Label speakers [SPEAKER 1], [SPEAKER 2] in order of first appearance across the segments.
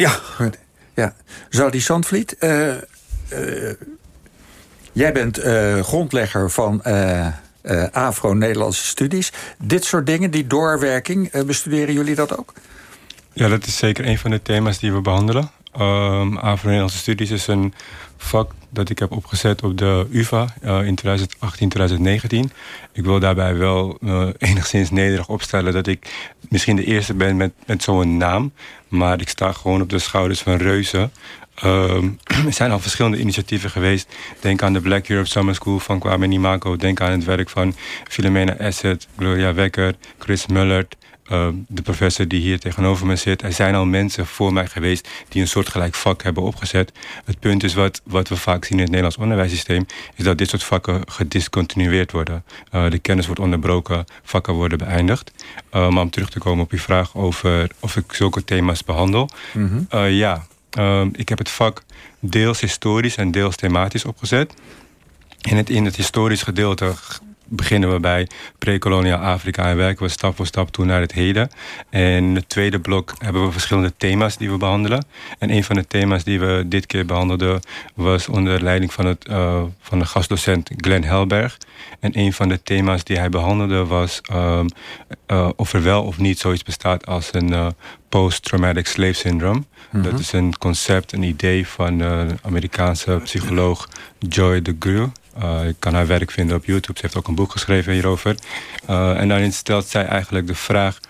[SPEAKER 1] Ja, ja. Zoudi Zandvliet, uh, jij bent grondlegger van Afro-Nederlandse studies. Dit soort dingen, die doorwerking, bestuderen jullie dat ook?
[SPEAKER 2] Ja, dat is zeker een van de thema's die we behandelen. Um, Afro-Nederlandse studies is een vak dat ik heb opgezet op de UvA uh, in 2018, 2019. Ik wil daarbij wel uh, enigszins nederig opstellen dat ik misschien de eerste ben met, met zo'n naam. Maar ik sta gewoon op de schouders van reuzen. Um, er zijn al verschillende initiatieven geweest. Denk aan de Black Europe Summer School van Kwame Nimako. Denk aan het werk van Philomena Asset, Gloria Wekker, Chris Mullert. Ehm, de professor die hier tegenover me zit. Er zijn al mensen voor mij geweest die een soortgelijk vak hebben opgezet. Het punt is wat, wat we vaak zien in het Nederlands onderwijssysteem... is dat dit soort vakken gediscontinueerd worden. Uh, de kennis wordt onderbroken, vakken worden beëindigd. Uh, maar om terug te komen op uw vraag over of ik zulke thema's behandel. Mm ja, ehm, ik heb het vak deels historisch en deels thematisch opgezet. In het, in het historisch gedeelte beginnen we bij pre-koloniaal Afrika en werken we stap voor stap toe naar het heden. En in het tweede blok hebben we verschillende thema's die we behandelen. En een van de thema's die we dit keer behandelden was onder leiding van, het, uh, van de gastdocent Glenn Helberg. En een van de thema's die hij behandelde was um, uh, of er wel of niet zoiets bestaat als een uh, post-traumatic slave syndrome. Mm -hmm. Dat is een concept, een idee van de Amerikaanse psycholoog Joy DeGruy. Uh, je kan haar werk vinden op YouTube. Ze heeft ook een boek geschreven hierover. Uh, en daarin stelt zij eigenlijk de vraag...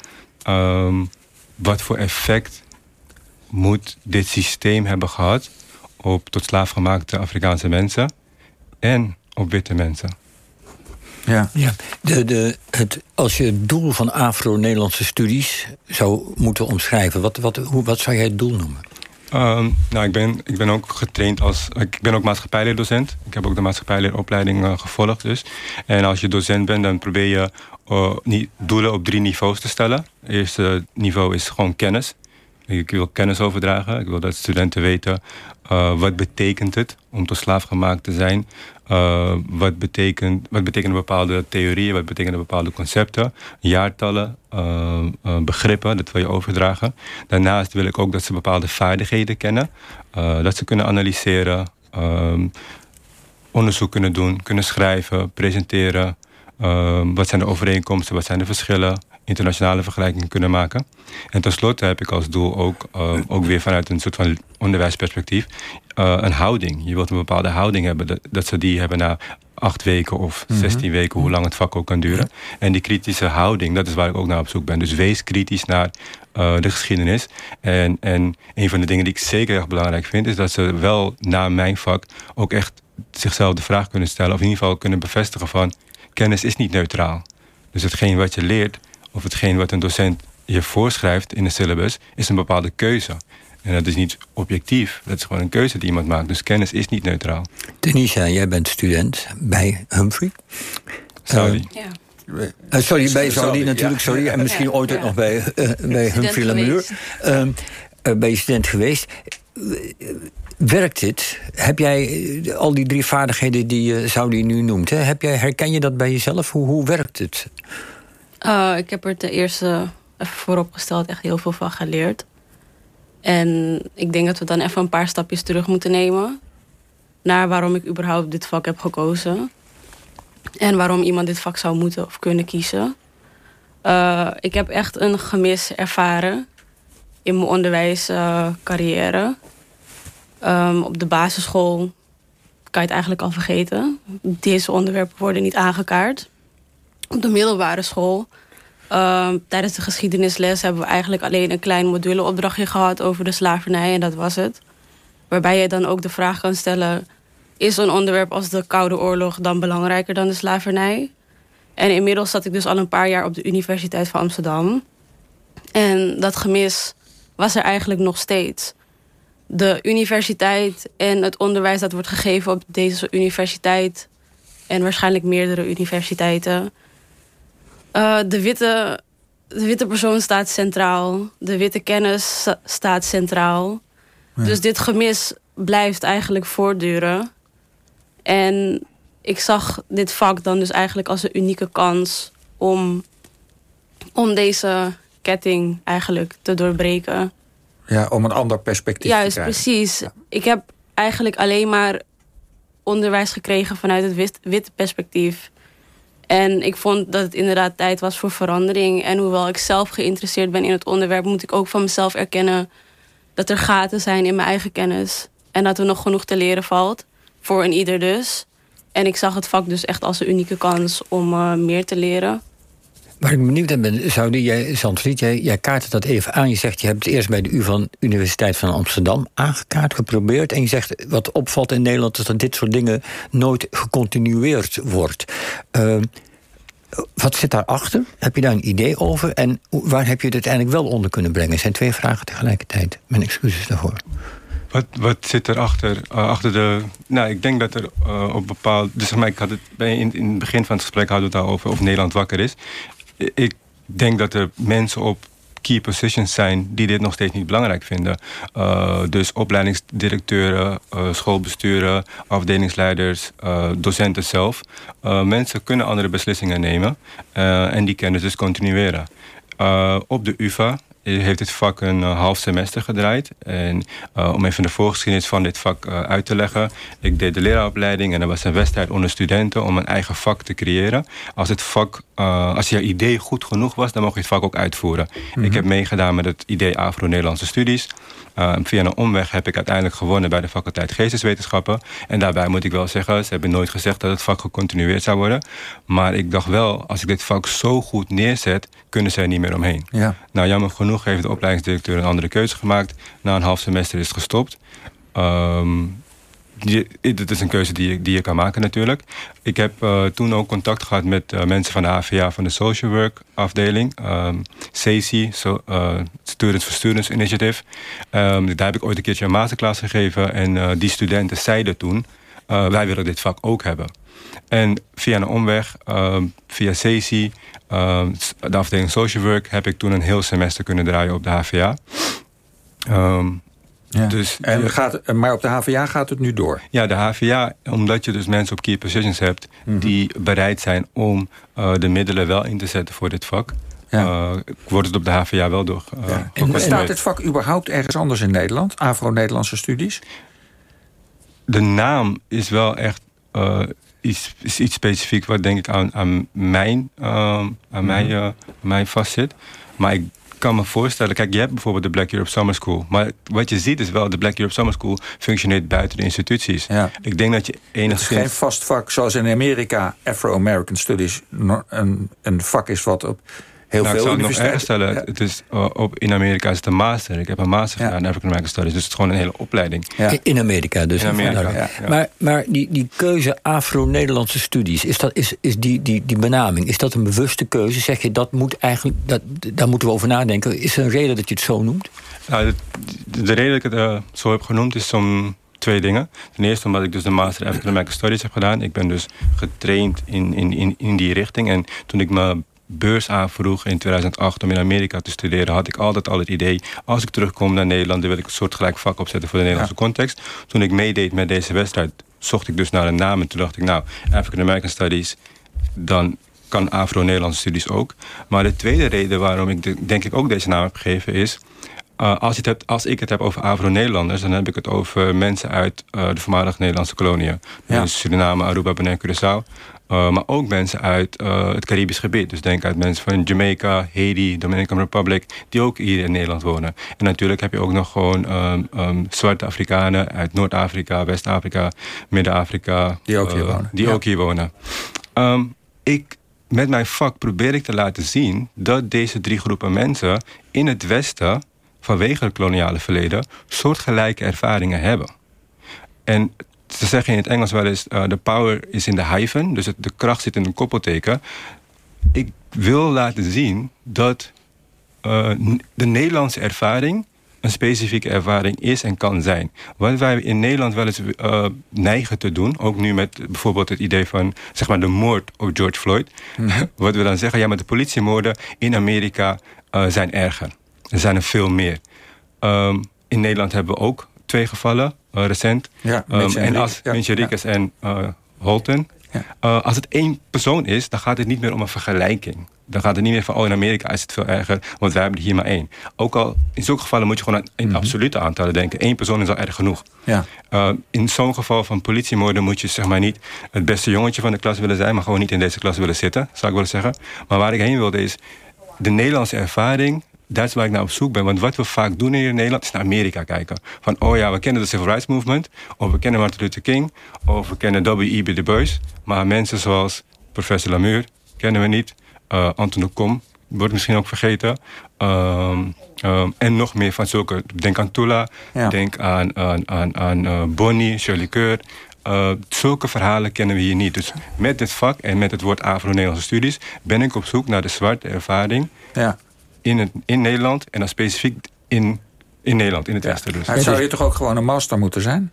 [SPEAKER 2] Um, wat voor effect moet dit systeem hebben gehad... op tot slaafgemaakte Afrikaanse mensen en op witte mensen?
[SPEAKER 3] Ja. ja de, de, het, als je het doel van Afro-Nederlandse studies zou moeten omschrijven... Wat, wat, hoe, wat zou jij het doel noemen?
[SPEAKER 2] Um, nou, ik ben, ik ben ook getraind als... Ik ben ook maatschappijleerdocent. Ik heb ook de maatschappijleeropleiding uh, gevolgd dus. En als je docent bent, dan probeer je uh, doelen op drie niveaus te stellen. Het eerste niveau is gewoon kennis. Ik wil kennis overdragen. Ik wil dat studenten weten uh, wat betekent het om tot slaaf gemaakt te zijn. Uh, wat, betekent, wat betekenen bepaalde theorieën, wat betekenen bepaalde concepten, jaartallen, uh, begrippen, dat wil je overdragen. Daarnaast wil ik ook dat ze bepaalde vaardigheden kennen, dat ze kunnen analyseren, ehm, onderzoek kunnen doen, kunnen schrijven, presenteren. Ehm, wat zijn de overeenkomsten, wat zijn de verschillen, internationale vergelijkingen kunnen maken. En tenslotte heb ik als doel ook, uh, ook weer vanuit een soort van onderwijsperspectief uh, een houding. Je wilt een bepaalde houding hebben, dat, dat ze die hebben na acht weken of mhm. zestien weken, hoe lang het vak ook kan duren. En die kritische houding, dat is waar ik ook naar op zoek ben. Dus wees kritisch naar uh, de geschiedenis. En, en een van de dingen die ik zeker erg belangrijk vind, is dat ze wel na mijn vak ook echt zichzelf de vraag kunnen stellen, of in ieder geval kunnen bevestigen van kennis is niet neutraal. Dus hetgeen wat je leert, of hetgeen wat een docent je voorschrijft in de syllabus, is een bepaalde keuze. En dat is niet objectief. Dat is gewoon een keuze die iemand maakt. Dus kennis is niet neutraal.
[SPEAKER 3] Denisha, jij bent student bij Humphrey.
[SPEAKER 2] Saudi.
[SPEAKER 3] Uh, ja. Uh, sorry, bij Saudi natuurlijk, sorry. En misschien ja, ooit ook nog bij, uh, bij Humphrey Lamure. Ehm, ben je student geweest. Werkt dit? Heb jij al die drie vaardigheden die Saudi nu noemt... Hè? Heb jij, herken je dat bij jezelf? Hoe, hoe werkt het?
[SPEAKER 4] Uh, ik heb er ten eerste even vooropgesteld echt heel veel van geleerd. En ik denk dat we dan even een paar stapjes terug moeten nemen... naar waarom ik überhaupt dit vak heb gekozen. En waarom iemand dit vak zou moeten of kunnen kiezen. Uh, ik heb echt een gemis ervaren in mijn onderwijscarrière. Um, op de basisschool kan je het eigenlijk al vergeten. Deze onderwerpen worden niet aangekaart op de middelbare school... Uh, tijdens de geschiedenisles hebben we eigenlijk alleen een klein moduleopdrachtje gehad over de slavernij en dat was het. Waarbij je dan ook de vraag kan stellen: is een onderwerp als de Koude Oorlog dan belangrijker dan de slavernij? En inmiddels zat ik dus al een paar jaar op de Universiteit van Amsterdam. En dat gemis was er eigenlijk nog steeds. De universiteit en het onderwijs dat wordt gegeven op deze universiteit en waarschijnlijk meerdere universiteiten uh, de, witte, de witte persoon staat centraal. De witte kennis staat centraal. Dus dit gemis blijft eigenlijk voortduren. En ik zag dit vak dan dus eigenlijk als een unieke kans... om, om deze ketting eigenlijk te doorbreken.
[SPEAKER 1] Ja, om een ander perspectief
[SPEAKER 4] Juist,
[SPEAKER 1] te krijgen.
[SPEAKER 4] precies. Ik heb eigenlijk alleen maar onderwijs gekregen vanuit het wit, witte perspectief. En ik vond dat het inderdaad tijd was voor verandering. En hoewel ik zelf geïnteresseerd ben in het onderwerp, moet ik ook van mezelf erkennen dat er gaten zijn in mijn eigen kennis. En dat er nog genoeg te leren valt. Voor een ieder dus. En ik zag het vak dus echt als een unieke kans om uh, meer te leren.
[SPEAKER 3] Waar ik benieuwd naar ben, Saudi, jij, Zandvliet, jij, jij kaart dat even aan. Je zegt, je hebt het eerst bij de U van Universiteit van Amsterdam aangekaart, geprobeerd. En je zegt, wat opvalt in Nederland is dat dit soort dingen nooit gecontinueerd wordt. Uh, wat zit daarachter? Heb je daar een idee over? En waar heb je het uiteindelijk wel onder kunnen brengen? Het zijn twee vragen tegelijkertijd. Mijn excuses daarvoor.
[SPEAKER 2] Wat, wat zit erachter? Uh, achter de. Nou, ik denk dat er uh, op bepaald. Dus zeg ik had het in, in het begin van het gesprek hadden we het over of Nederland wakker is. Ik denk dat er mensen op key positions zijn die dit nog steeds niet belangrijk vinden. Uh, dus opleidingsdirecteuren, uh, schoolbesturen, afdelingsleiders, uh, docenten zelf. mensen kunnen andere beslissingen nemen en die kennis dus continueren. op de UvA heeft dit vak een uh, half semester gedraaid. En uh, om even de voorgeschiedenis van dit vak uh, uit te leggen. Ik deed de leraaropleiding en er was een wedstrijd onder studenten om een eigen vak te creëren. Als het vak, als je idee goed genoeg was, dan mocht je het vak ook uitvoeren. Mm -hmm. Ik heb meegedaan met het idee Afro-Nederlandse studies. Via een omweg heb ik uiteindelijk gewonnen bij de faculteit Geesteswetenschappen. En daarbij moet ik wel zeggen, ze hebben nooit gezegd dat het vak gecontinueerd zou worden. Maar ik dacht wel, als ik dit vak zo goed neerzet, kunnen ze er niet meer omheen.
[SPEAKER 1] Ja.
[SPEAKER 2] Nou, jammer genoeg heeft de opleidingsdirecteur een andere keuze gemaakt. Na een half semester is het gestopt. Um, dit is een keuze die je, die je kan maken natuurlijk. Ik heb uh, toen ook contact gehad met uh, mensen van de HVA van de Social Work afdeling. Um, so, uh, Students for Students Initiative. Um, daar heb ik ooit een keertje een masterclass gegeven. En die studenten zeiden toen, wij willen dit vak ook hebben. En via een omweg, um, via SACI, de afdeling Social Work... heb ik toen een heel semester kunnen draaien op de HVA.
[SPEAKER 1] Ja. Dus, en gaat, maar op de HVA gaat het nu door?
[SPEAKER 2] Ja, de HVA, omdat je dus mensen op key positions hebt... Mm -hmm. die bereid zijn om uh, de middelen wel in te zetten voor dit vak... Ja. Uh, wordt het op de HVA wel door. Uh,
[SPEAKER 1] ja. En bestaat dit vak überhaupt ergens anders in Nederland? Afro-Nederlandse studies?
[SPEAKER 2] De naam is wel echt iets, is iets specifiek wat denk ik aan, aan mijn, aan mm mij, -hmm. mij vastzit. Maar ik kan me voorstellen, kijk, je hebt bijvoorbeeld de Black Europe Summer School. Maar wat je ziet is wel, de Black Europe Summer School functioneert buiten de instituties.
[SPEAKER 1] Ja.
[SPEAKER 2] Ik denk dat je enigszins...
[SPEAKER 1] Het is geen vast vak zoals in Amerika Afro-American Studies een, een vak is wat op heel
[SPEAKER 2] nou,
[SPEAKER 1] veel
[SPEAKER 2] ik zou het nog
[SPEAKER 1] universiteiten...
[SPEAKER 2] erg stellen. Het is, uh, op, in Amerika is het een master. Ik heb een master
[SPEAKER 1] Ja.
[SPEAKER 2] gedaan in African American Studies. Dus het is gewoon een hele opleiding.
[SPEAKER 1] Ja.
[SPEAKER 3] In Amerika dus.
[SPEAKER 2] In Amerika,
[SPEAKER 3] Vandaar.
[SPEAKER 2] ja.
[SPEAKER 3] Maar, maar die, die keuze Afro-Nederlandse studies, is, dat, is, is die, die, die benaming, is dat een bewuste keuze? Zeg je, dat moet eigenlijk, dat, daar moeten we over nadenken. Is er een reden dat je het zo noemt?
[SPEAKER 2] Nou, de, de reden dat ik het uh, zo heb genoemd is om twee dingen. Ten eerste omdat ik dus de Master African American Studies heb gedaan. Ik ben dus getraind in, in, in, in die richting. En toen ik me beurs aanvroeg in 2008 om in Amerika te studeren... had ik altijd al het idee, als ik terugkom naar Nederland... dan wil ik een soortgelijk vak opzetten voor de Nederlandse ja. context. Toen ik meedeed met deze wedstrijd, zocht ik dus naar een naam... en toen dacht ik, nou, African American Studies... dan kan Afro-Nederlandse studies ook. Maar de tweede reden waarom ik de, denk ik ook deze naam heb gegeven is... Uh, als, het hebt, als ik het heb over Afro-Nederlanders... dan heb ik het over mensen uit uh, de voormalige Nederlandse koloniën.
[SPEAKER 1] Ja.
[SPEAKER 2] Dus Suriname, Aruba, Bonaire, Curaçao. Uh, maar ook mensen uit uh, het Caribisch gebied. Dus denk uit mensen van Jamaica, Haiti, Dominican Republic... die ook hier in Nederland wonen. En natuurlijk heb je ook nog gewoon um, um, zwarte Afrikanen... uit Noord-Afrika, West-Afrika, Midden-Afrika...
[SPEAKER 1] Die ook hier
[SPEAKER 2] uh,
[SPEAKER 1] wonen.
[SPEAKER 2] Die
[SPEAKER 1] Ja.
[SPEAKER 2] ook hier wonen. Um, ik, met mijn vak probeer ik te laten zien... dat deze drie groepen mensen in het Westen... vanwege het koloniale verleden... soortgelijke ervaringen hebben. En ze zeggen in het Engels wel eens... uh, the power is in the hyphen. Dus het, de kracht zit in een koppelteken. Ik wil laten zien dat uh, de Nederlandse ervaring... een specifieke ervaring is en kan zijn. Wat wij in Nederland wel eens uh, neigen te doen... ook nu met bijvoorbeeld het idee van zeg maar, de moord op George Floyd...
[SPEAKER 1] Mhm.
[SPEAKER 2] wat we dan zeggen, ja, maar de politiemoorden in Amerika zijn erger. Er zijn er veel meer. Um, in Nederland hebben we ook twee gevallen, uh, recent.
[SPEAKER 1] Ja,
[SPEAKER 2] Um,
[SPEAKER 1] Mitch
[SPEAKER 2] en als
[SPEAKER 1] Ja, ja.
[SPEAKER 2] En uh, Holton.
[SPEAKER 1] Ja.
[SPEAKER 2] Uh, als het één persoon is, dan gaat het niet meer om een vergelijking. Dan gaat het niet meer van, oh in Amerika is het veel erger, want wij hebben er hier maar één. Ook al, in zulke gevallen moet je gewoon in mm absolute aantallen denken. Eén persoon is al erg genoeg.
[SPEAKER 1] Ja.
[SPEAKER 2] In zo'n geval van politiemoorden moet je zeg maar niet het beste jongetje van de klas willen zijn, maar gewoon niet in deze klas willen zitten, zou ik willen zeggen. Maar waar ik heen wilde is, de Nederlandse ervaring dat is waar ik naar op zoek ben. Want wat we vaak doen hier in Nederland is naar Amerika kijken. Van, oh ja, we kennen de Civil Rights Movement. Of we kennen Martin Luther King. Of we kennen W.E.B. Du Bois. Maar mensen zoals professor Lamur kennen we niet. Uh, Anton de Kom wordt misschien ook vergeten. Um, um, en nog meer van zulke. Denk aan Tula. Ja. Denk aan, aan, aan, aan uh, Bonnie, Shirley Keur. Uh, zulke verhalen kennen we hier niet. Dus met dit vak en met het woord Afro-Nederlandse studies... ben ik op zoek naar de zwarte ervaring...
[SPEAKER 1] Ja
[SPEAKER 2] in, het, in Nederland en dan specifiek in, in Nederland, in het ja. Westen. Dus.
[SPEAKER 1] Maar zou je toch ook gewoon een master moeten zijn?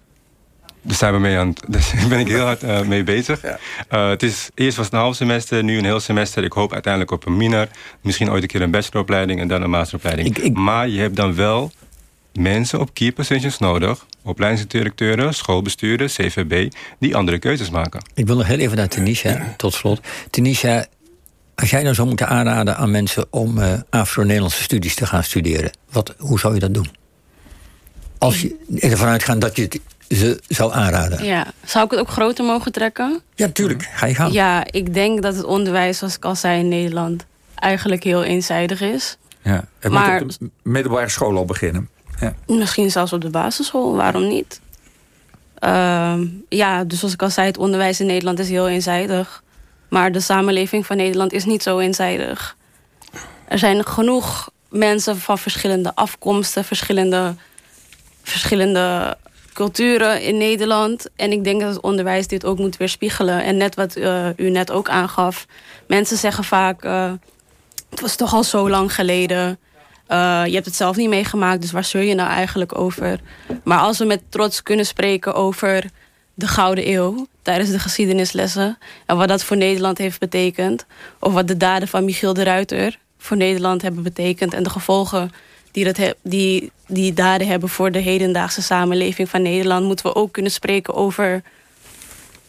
[SPEAKER 2] Daar zijn we mee aan dus daar ben ik heel hard uh, mee bezig. Ja. Uh, het is, eerst was het een half semester, nu een heel semester. Ik hoop uiteindelijk op een minor. Misschien ooit een keer een bacheloropleiding en dan een masteropleiding. Ik, ik... Maar je hebt dan wel mensen op key positions nodig. Opleidingsdirecteuren, schoolbesturen, CVB, die andere keuzes maken.
[SPEAKER 3] Ik wil nog heel even naar Tunisia, tot slot. Tunisia als jij nou zou moeten aanraden aan mensen om uh, Afro-Nederlandse studies te gaan studeren, wat, hoe zou je dat doen? Als je ervan uitgaat dat je het ze zou aanraden.
[SPEAKER 4] Ja, zou ik het ook groter mogen trekken?
[SPEAKER 3] Ja, tuurlijk. Ga je gaan.
[SPEAKER 4] Ja, ik denk dat het onderwijs, zoals ik al zei in Nederland, eigenlijk heel eenzijdig is.
[SPEAKER 1] Ja, het maar, moet op de middelbare school al beginnen. Ja.
[SPEAKER 4] Misschien zelfs op de basisschool, waarom niet? Uh, ja, dus zoals ik al zei, het onderwijs in Nederland is heel eenzijdig. Maar de samenleving van Nederland is niet zo eenzijdig. Er zijn genoeg mensen van verschillende afkomsten, verschillende, verschillende culturen in Nederland. En ik denk dat het onderwijs dit ook moet weerspiegelen. En net wat uh, u net ook aangaf. Mensen zeggen vaak, uh, het was toch al zo lang geleden. Uh, je hebt het zelf niet meegemaakt, dus waar zul je nou eigenlijk over? Maar als we met trots kunnen spreken over de Gouden Eeuw tijdens de geschiedenislessen. En wat dat voor Nederland heeft betekend. Of wat de daden van Michiel de Ruiter voor Nederland hebben betekend. En de gevolgen die, dat die, die daden hebben voor de hedendaagse samenleving van Nederland. Moeten we ook kunnen spreken over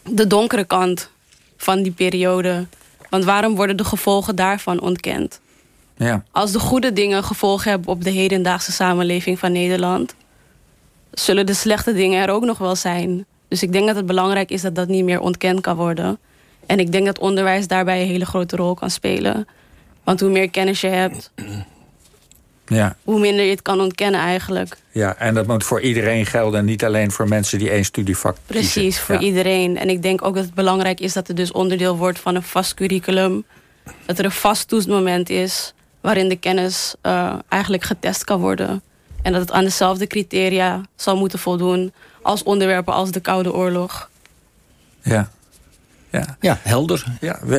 [SPEAKER 4] de donkere kant van die periode. Want waarom worden de gevolgen daarvan ontkend?
[SPEAKER 1] Ja.
[SPEAKER 4] Als de goede dingen gevolgen hebben op de hedendaagse samenleving van Nederland... zullen de slechte dingen er ook nog wel zijn. Dus ik denk dat het belangrijk is dat dat niet meer ontkend kan worden. En ik denk dat onderwijs daarbij een hele grote rol kan spelen. Want hoe meer kennis je hebt,
[SPEAKER 1] ja.
[SPEAKER 4] hoe minder je het kan ontkennen eigenlijk.
[SPEAKER 1] Ja, en dat moet voor iedereen gelden... en niet alleen voor mensen die één studievak
[SPEAKER 4] Precies, voor iedereen. En ik denk ook dat het belangrijk is dat het dus onderdeel wordt van een vast curriculum. Dat er een vast toetsmoment is waarin de kennis uh, eigenlijk getest kan worden. En dat het aan dezelfde criteria zal moeten voldoen als onderwerpen als de Koude Oorlog.
[SPEAKER 1] Ja. Ja.
[SPEAKER 3] ja, helder.
[SPEAKER 1] Ja, we,